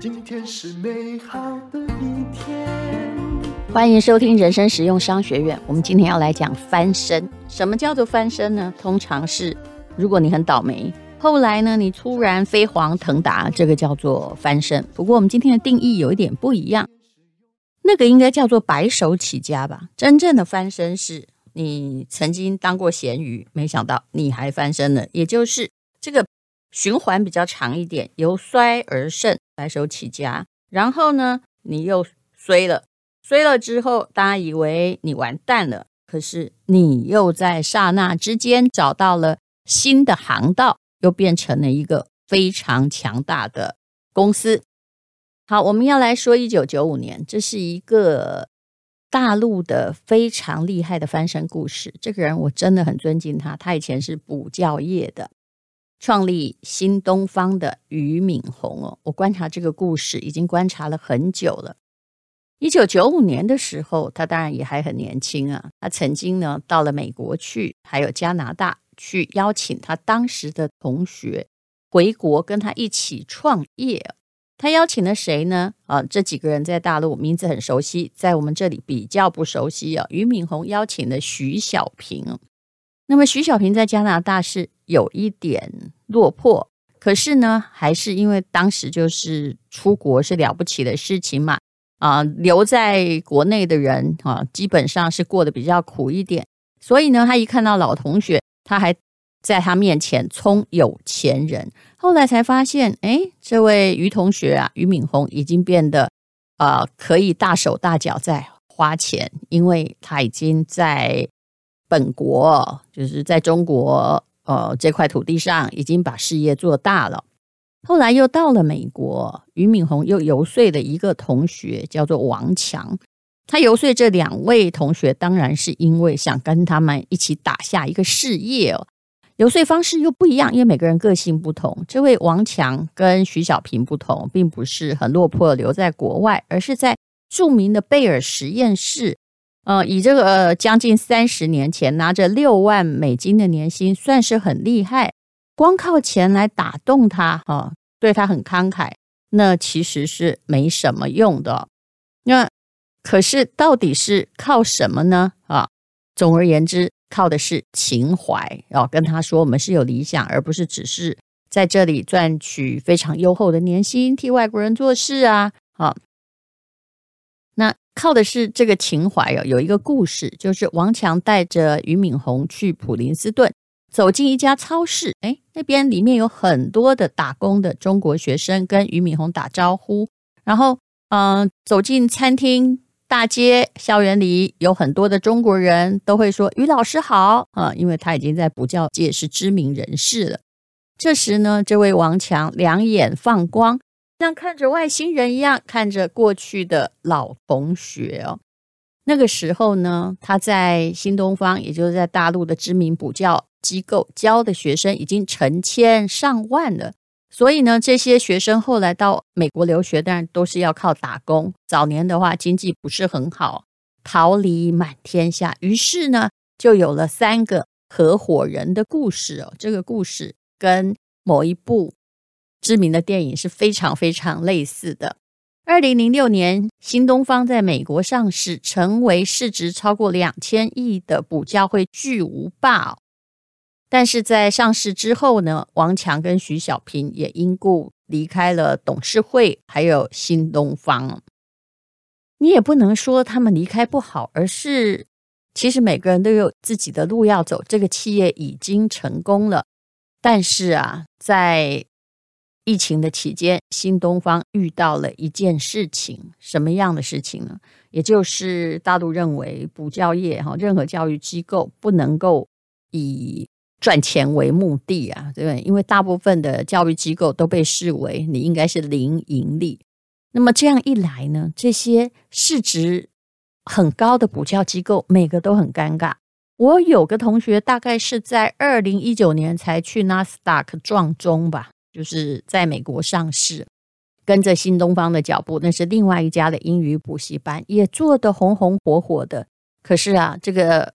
今天是美好的一天。欢迎收听人生实用商学院。我们今天要来讲翻身。什么叫做翻身呢？通常是如果你很倒霉，后来呢你突然飞黄腾达，这个叫做翻身。不过我们今天的定义有一点不一样，那个应该叫做白手起家吧。真正的翻身是你曾经当过咸鱼，没想到你还翻身了，也就是这个。循环比较长一点，由衰而盛，白手起家。然后呢，你又衰了，衰了之后，大家以为你完蛋了，可是你又在刹那之间找到了新的航道，又变成了一个非常强大的公司。好，我们要来说一九九五年，这是一个大陆的非常厉害的翻身故事。这个人我真的很尊敬他，他以前是补教业的。创立新东方的俞敏洪哦，我观察这个故事已经观察了很久了。一九九五年的时候，他当然也还很年轻啊。他曾经呢到了美国去，还有加拿大去邀请他当时的同学回国跟他一起创业。他邀请了谁呢？啊，这几个人在大陆名字很熟悉，在我们这里比较不熟悉啊。俞敏洪邀请了徐小平。那么徐小平在加拿大是有一点落魄，可是呢，还是因为当时就是出国是了不起的事情嘛，啊，留在国内的人啊，基本上是过得比较苦一点，所以呢，他一看到老同学，他还在他面前充有钱人，后来才发现，哎，这位于同学啊，俞敏洪已经变得啊，可以大手大脚在花钱，因为他已经在。本国就是在中国，呃，这块土地上已经把事业做大了。后来又到了美国，俞敏洪又游说的一个同学叫做王强。他游说这两位同学，当然是因为想跟他们一起打下一个事业哦。游说方式又不一样，因为每个人个性不同。这位王强跟徐小平不同，并不是很落魄留在国外，而是在著名的贝尔实验室。呃，以这个、将近三十年前拿着六万美金的年薪，算是很厉害。光靠钱来打动他，哈、对他很慷慨，那其实是没什么用的。那可是到底是靠什么呢？啊，总而言之，靠的是情怀。哦，跟他说，我们是有理想，而不是只是在这里赚取非常优厚的年薪，替外国人做事啊，啊。靠的是这个情怀哦。有一个故事，就是王强带着俞敏洪去普林斯顿，走进一家超市，哎，那边里面有很多的打工的中国学生，跟俞敏洪打招呼。然后，嗯、走进餐厅、大街、校园里，有很多的中国人都会说“俞老师好”啊，因为他已经在补教界是知名人士了。这时呢，这位王强两眼放光。像看着外星人一样看着过去的老同学哦，那个时候呢，他在新东方，也就是在大陆的知名补教机构教的学生已经成千上万了。所以呢，这些学生后来到美国留学，当然都是要靠打工。早年的话，经济不是很好，桃李满天下。于是呢，就有了三个合伙人的故事哦。这个故事跟某一部。知名的电影是非常非常类似的。二零零六年，新东方在美国上市，成为市值超过两千亿的补教会巨无霸。但是在上市之后呢，王强跟徐小平也因故离开了董事会，还有新东方。你也不能说他们离开不好，而是其实每个人都有自己的路要走。这个企业已经成功了，但是啊，在疫情的期间，新东方遇到了一件事情，什么样的事情呢？也就是大陆认为补教业哈，任何教育机构不能够以赚钱为目的啊，对不对？因为大部分的教育机构都被视为你应该是零盈利。那么这样一来呢，这些市值很高的补教机构每个都很尴尬。我有个同学大概是在二零一九年才去纳斯达克撞钟吧。就是在美国上市，跟着新东方的脚步，那是另外一家的英语补习班，也做得红红火火的。可是啊，这个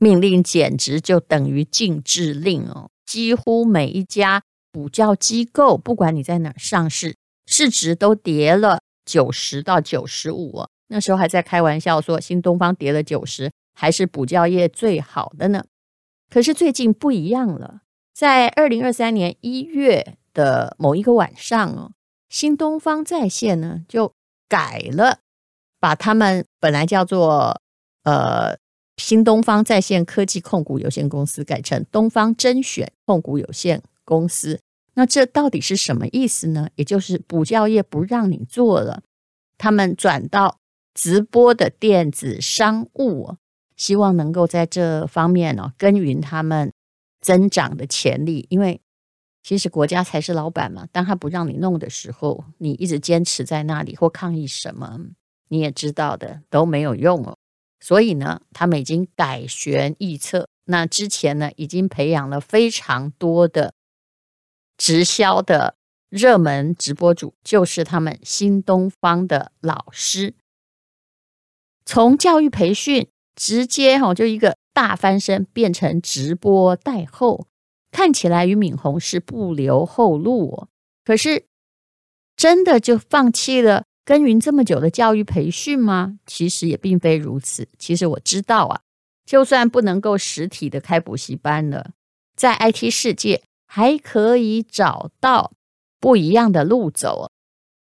命令简直就等于禁制令哦，几乎每一家补教机构，不管你在哪上市，市值都跌了九十到九十五。那时候还在开玩笑说，新东方跌了九十，还是补教业最好的呢。可是最近不一样了，在二零二三年一月的某一个晚上哦，新东方在线呢就改了，把他们本来叫做呃新东方在线科技控股有限公司改成东方甄选控股有限公司。那这到底是什么意思呢？也就是补教业不让你做了，他们转到直播的电子商务，希望能够在这方面呢耕耘他们增长的潜力。因为其实国家才是老板嘛，当他不让你弄的时候，你一直坚持在那里或抗议什么，你也知道的都没有用哦。所以呢，他们已经改弦易辙。那之前呢，已经培养了非常多的。直销的热门直播主就是他们新东方的老师，从教育培训直接哈就一个大翻身，变成直播带货，看起来俞敏洪是不留后路哦。可是真的就放弃了耕耘这么久的教育培训吗？其实也并非如此。其实我知道啊，就算不能够实体的开补习班了，在 IT 世界。还可以找到不一样的路走。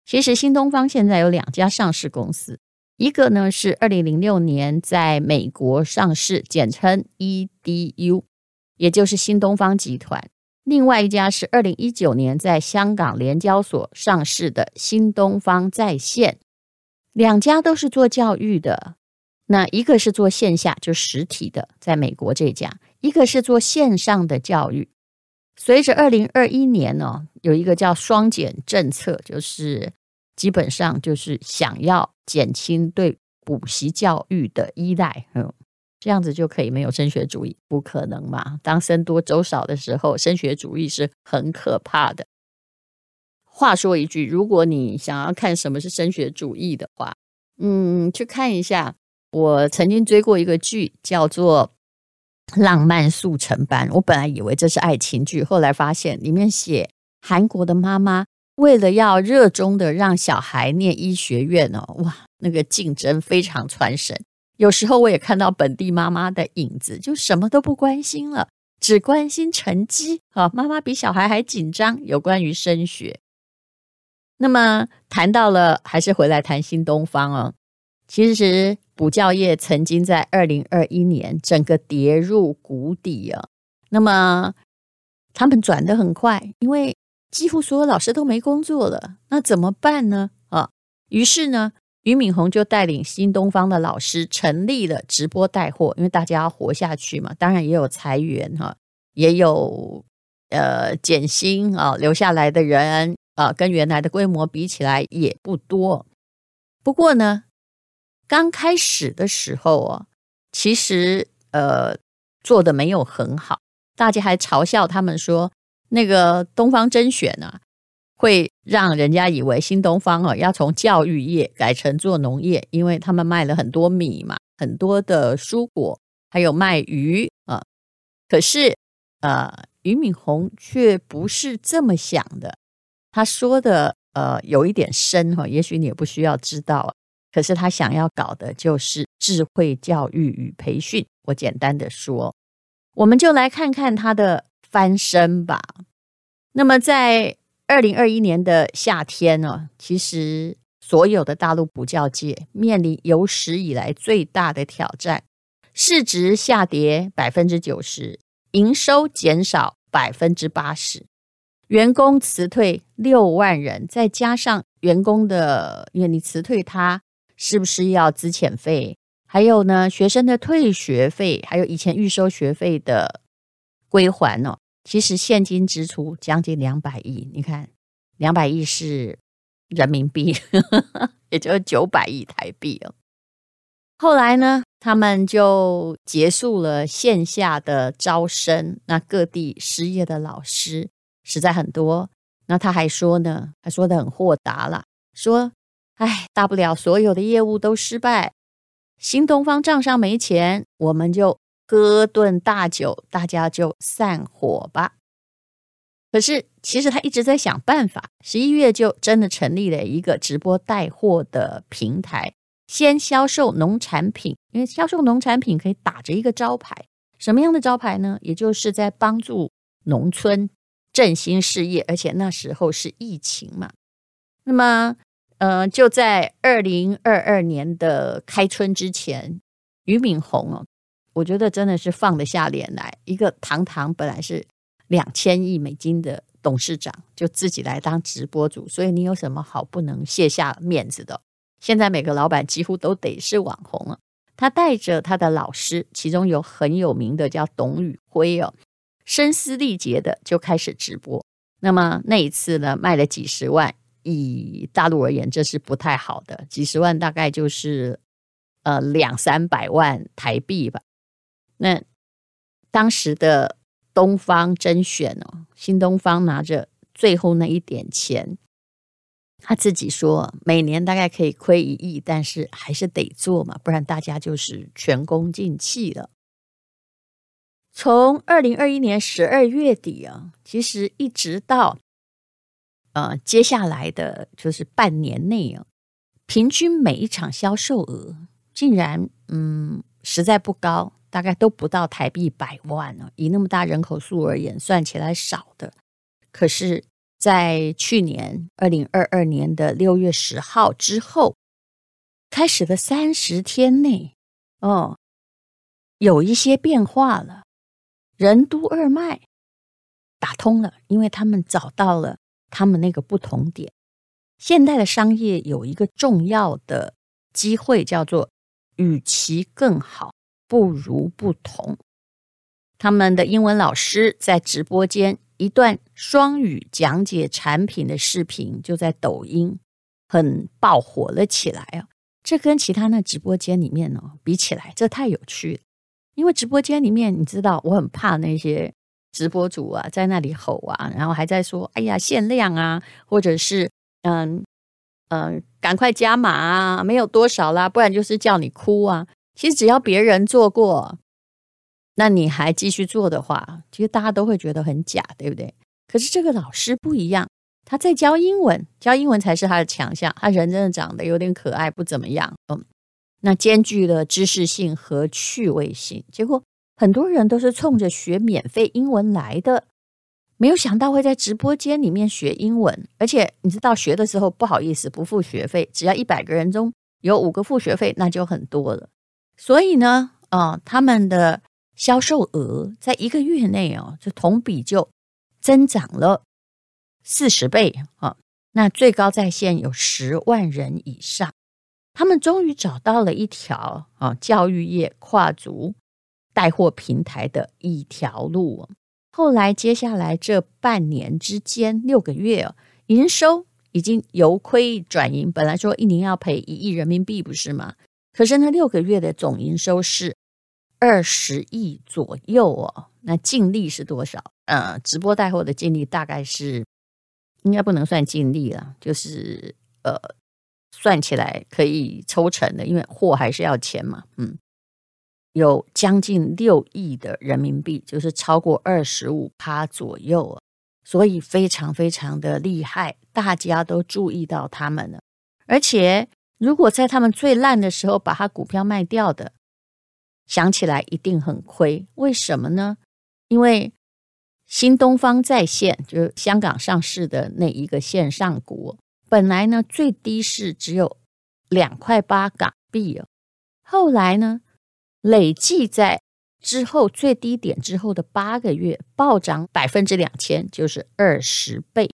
其实新东方现在有两家上市公司，一个呢是二零零六年在美国上市，简称 EDU，也就是新东方集团；另外一家是二零一九年在香港联交所上市的新东方在线。两家都是做教育的，那一个是做线下，就实体的，在美国这家；一个是做线上的教育。随着二零二一年呢、有一个叫双减政策，就是基本上就是想要减轻对补习教育的依赖，嗯，这样子就可以没有升学主义？不可能嘛！当僧多粥少的时候，升学主义是很可怕的。话说一句，如果你想要看什么是升学主义的话，嗯，去看一下，我曾经追过一个剧，叫做。浪漫速成班，我本来以为这是爱情剧，后来发现里面写韩国的妈妈为了要热衷的让小孩念医学院哦，哇，那个竞争非常传神。有时候我也看到本地妈妈的影子，就什么都不关心了，只关心成绩啊。妈妈比小孩还紧张，有关于升学。那么谈到了，还是回来谈新东方哦。其实。补教业曾经在二零二一年整个跌入谷底啊，那么他们转得很快，因为几乎所有老师都没工作了，那怎么办呢？啊，于是呢，俞敏洪就带领新东方的老师成立了直播带货，因为大家要活下去嘛，当然也有裁员哈，也有呃减薪啊，留下来的人啊，跟原来的规模比起来也不多，不过呢。刚开始的时候啊，其实呃做的没有很好，大家还嘲笑他们说，那个东方甄选啊，会让人家以为新东方啊要从教育业改成做农业，因为他们卖了很多米嘛，很多的蔬果，还有卖鱼啊。可是呃，俞敏洪却不是这么想的，他说的呃有一点深哈，也许你也不需要知道。可是他想要搞的就是智慧教育与培训。我简单的说，我们就来看看他的翻身吧。那么在二零二一年的夏天呢，其实所有的大陆补教界面临有史以来最大的挑战，市值下跌百分之九十，营收减少百分之八十，员工辞退六万人，再加上员工的，因为你辞退他。是不是要资遣费？还有呢，学生的退学费，还有以前预收学费的归还呢、哦？其实现金支出将近两百亿。你看，两百亿是人民币，也就是九百亿台币哦。后来呢，他们就结束了线下的招生。那各地失业的老师实在很多。那他还说呢，还说的很豁达了，说。哎，大不了所有的业务都失败，新东方账上没钱，我们就喝顿大酒，大家就散伙吧。可是其实他一直在想办法，十一月就真的成立了一个直播带货的平台，先销售农产品，因为销售农产品可以打着一个招牌，什么样的招牌呢？也就是在帮助农村振兴事业，而且那时候是疫情嘛。那么，呃，就在二零二二年的开春之前，俞敏洪哦，我觉得真的是放得下脸来，一个堂堂本来是两千亿美金的董事长，就自己来当直播主，所以你有什么好不能卸下面子的？现在每个老板几乎都得是网红了。他带着他的老师，其中有很有名的叫董宇辉哦，声嘶力竭的就开始直播。那么那一次呢，卖了几十万。以大陆而言，这是不太好的。几十万大概就是呃两三百万台币吧。那当时的东方甄选哦，新东方拿着最后那一点钱，他自己说每年大概可以亏一亿，但是还是得做嘛，不然大家就是前功尽弃了。从二零二一年十二月底啊，其实一直到。呃，接下来的就是半年内啊，平均每一场销售额竟然嗯实在不高，大概都不到台币百万哦。以那么大人口数而言，算起来少的。可是，在去年二零二二年的六月十号之后，开始的三十天内哦，有一些变化了。任督二脉打通了，因为他们找到了。他们那个不同点，现代的商业有一个重要的机会，叫做与其更好，不如不同。他们的英文老师在直播间一段双语讲解产品的视频，就在抖音很爆火了起来啊！这跟其他那直播间里面呢比起来，这太有趣了。因为直播间里面，你知道，我很怕那些。直播主啊，在那里吼啊，然后还在说：“哎呀，限量啊，或者是嗯嗯，赶快加码啊，没有多少啦，不然就是叫你哭啊。”其实只要别人做过，那你还继续做的话，其实大家都会觉得很假，对不对？可是这个老师不一样，他在教英文，教英文才是他的强项。他人真的长得有点可爱，不怎么样，嗯，那兼具了知识性和趣味性，结果。很多人都是冲着学免费英文来的，没有想到会在直播间里面学英文，而且你知道学的时候不好意思不付学费，只要一百个人中有五个付学费，那就很多了。所以呢，啊，他们的销售额在一个月内哦，就同比就增长了四十倍啊，那最高在线有十万人以上，他们终于找到了一条啊教育业跨足。带货平台的一条路，后来接下来这半年之间六个月，营收已经由亏转盈。本来说一年要赔一亿人民币，不是吗？可是那六个月的总营收是二十亿左右哦。那净利是多少？呃，直播带货的净利大概是应该不能算净利了，就是呃，算起来可以抽成的，因为货还是要钱嘛，嗯。有将近六亿的人民币，就是超过二十五趴左右啊，所以非常非常的厉害，大家都注意到他们了。而且，如果在他们最烂的时候把他股票卖掉的，想起来一定很亏。为什么呢？因为新东方在线就是香港上市的那一个线上股，本来呢最低是只有两块八港币哦，后来呢，累计在之后最低点之后的八个月暴涨百分之两千，就是二十倍，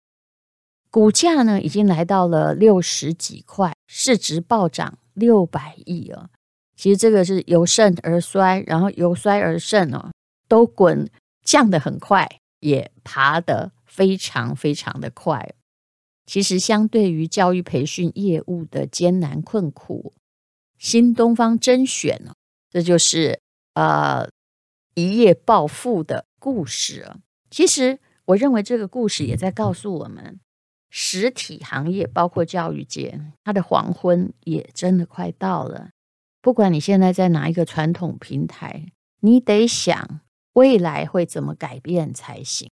股价呢已经来到了六十几块，市值暴涨六百亿哦。其实这个是由盛而衰，然后由衰而盛哦，都滚降得很快，也爬得非常非常的快。其实相对于教育培训业务的艰难困苦，新东方甄选呢。这就是呃一夜暴富的故事啊！其实我认为这个故事也在告诉我们，实体行业包括教育界，它的黄昏也真的快到了。不管你现在在哪一个传统平台，你得想未来会怎么改变才行。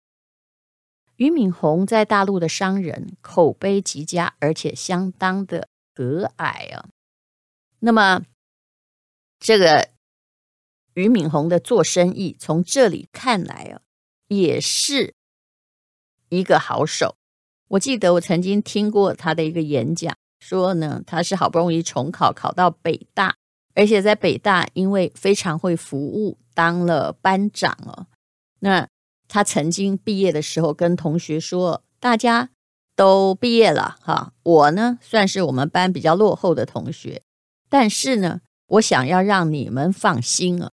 俞敏洪在大陆的商人口碑极佳，而且相当的和蔼啊。那么，这个俞敏洪的做生意，从这里看来啊，也是一个好手。我记得我曾经听过他的一个演讲，说呢，他是好不容易重考考到北大，而且在北大因为非常会服务，当了班长哦。那他曾经毕业的时候跟同学说：“大家都毕业了哈，我呢算是我们班比较落后的同学，但是呢，我想要让你们放心啊，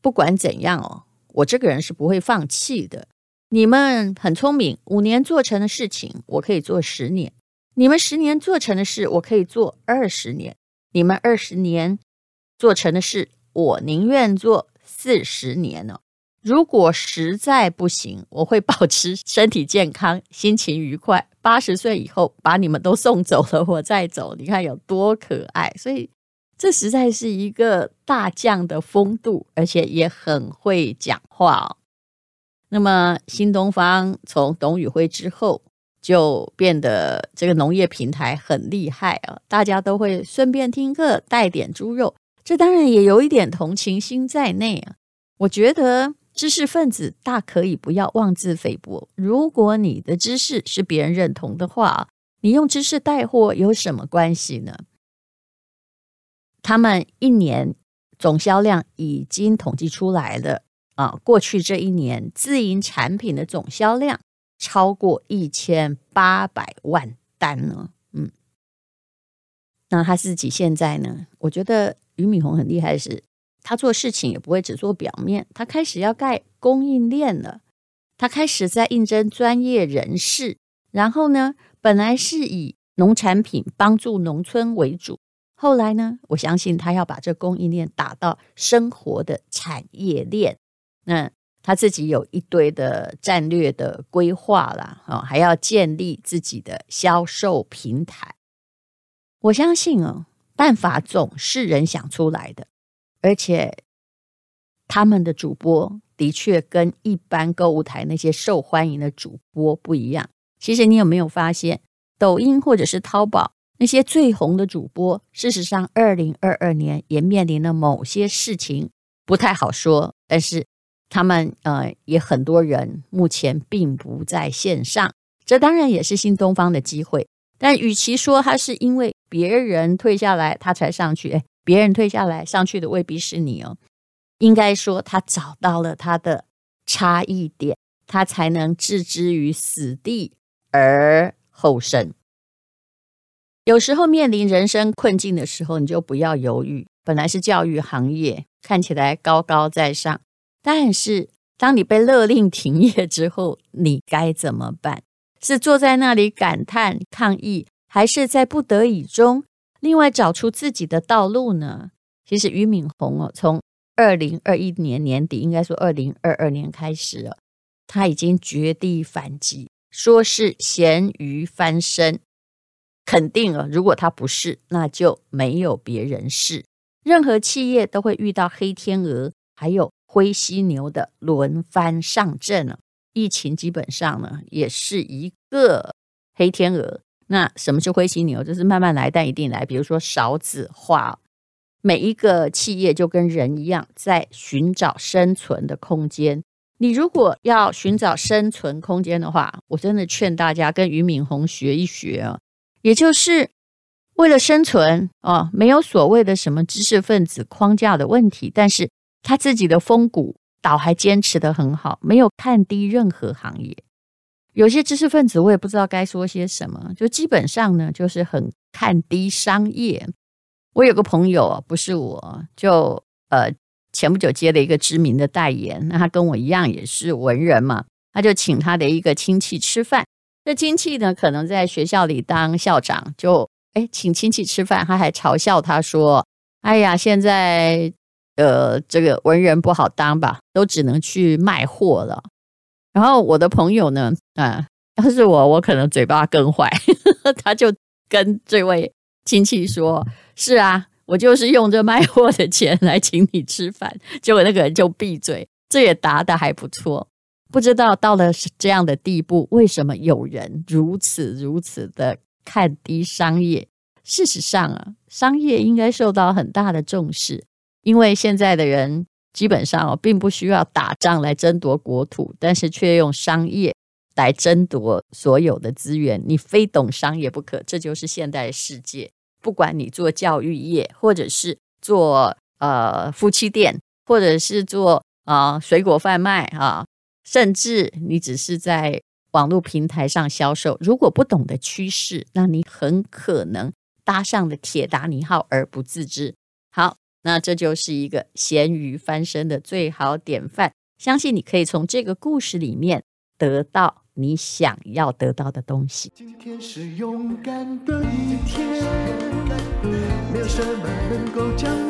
不管怎样哦，我这个人是不会放弃的。你们很聪明，五年做成的事情，我可以做十年；你们十年做成的事，我可以做二十年；你们二十年做成的事，我宁愿做四十年呢。”如果实在不行，我会保持身体健康、心情愉快。八十岁以后把你们都送走了，我再走，你看有多可爱。所以这实在是一个大将的风度，而且也很会讲话哦。那么新东方从董宇辉之后就变得这个农业平台很厉害啊，大家都会顺便听课，带点猪肉。这当然也有一点同情心在内啊。我觉得。知识分子大可以不要妄自菲薄。如果你的知识是别人认同的话，你用知识带货有什么关系呢？他们一年总销量已经统计出来了啊，过去这一年自营产品的总销量超过一千八百万单呢。嗯，那他自己现在呢？我觉得俞敏洪很厉害的是。他做事情也不会只做表面，他开始要盖供应链了。他开始在应征专业人士，然后呢，本来是以农产品帮助农村为主，后来呢，我相信他要把这供应链打到生活的产业链。那他自己有一堆的战略的规划啦，哦，还要建立自己的销售平台。我相信哦，办法总是人想出来的。而且，他们的主播的确跟一般购物台那些受欢迎的主播不一样。其实，你有没有发现，抖音或者是淘宝那些最红的主播，事实上，二零二二年也面临了某些事情，不太好说。但是，他们呃，也很多人目前并不在线上，这当然也是新东方的机会。但与其说他是因为别人退下来，他才上去，哎。别人退下来上去的未必是你哦，应该说他找到了他的差异点，他才能置之于死地而后生。有时候面临人生困境的时候，你就不要犹豫。本来是教育行业，看起来高高在上，但是当你被勒令停业之后，你该怎么办？是坐在那里感叹抗议，还是在不得已中？另外找出自己的道路呢？其实俞敏洪哦，从二零二一年年底，应该说二零二二年开始了，他已经绝地反击，说是咸鱼翻身，肯定了。如果他不是，那就没有别人是。任何企业都会遇到黑天鹅，还有灰犀牛的轮番上阵了。疫情基本上呢，也是一个黑天鹅。那什么是灰犀牛？就是慢慢来，但一定来。比如说少子化，每一个企业就跟人一样，在寻找生存的空间。你如果要寻找生存空间的话，我真的劝大家跟俞敏洪学一学啊，也就是为了生存啊，没有所谓的什么知识分子框架的问题，但是他自己的风骨倒还坚持得很好，没有看低任何行业。有些知识分子，我也不知道该说些什么，就基本上呢，就是很看低商业。我有个朋友，不是我，就呃前不久接了一个知名的代言，那他跟我一样也是文人嘛，他就请他的一个亲戚吃饭。这亲戚呢，可能在学校里当校长，就哎请亲戚吃饭，他还嘲笑他说：“哎呀，现在呃这个文人不好当吧，都只能去卖货了。”然后我的朋友呢，啊，要是我，我可能嘴巴更坏，他就跟这位亲戚说：“是啊，我就是用这卖货的钱来请你吃饭。”结果那个人就闭嘴，这也答得还不错。不知道到了这样的地步，为什么有人如此如此的看低商业？事实上啊，商业应该受到很大的重视，因为现在的人基本上，并不需要打仗来争夺国土，但是却用商业来争夺所有的资源。你非懂商业不可，这就是现代世界。不管你做教育业，或者是做呃夫妻店，或者是做啊、呃、水果贩卖啊。甚至你只是在网络平台上销售，如果不懂得趋势，那你很可能搭上了铁达尼号而不自知。那这就是一个咸鱼翻身的最好典范。相信你可以从这个故事里面得到你想要得到的东西。今天是勇敢的一天，没有什么能够将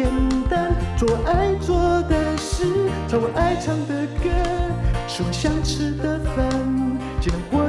简单。做爱做的事，唱我爱唱的歌，吃我想吃的饭，尽量过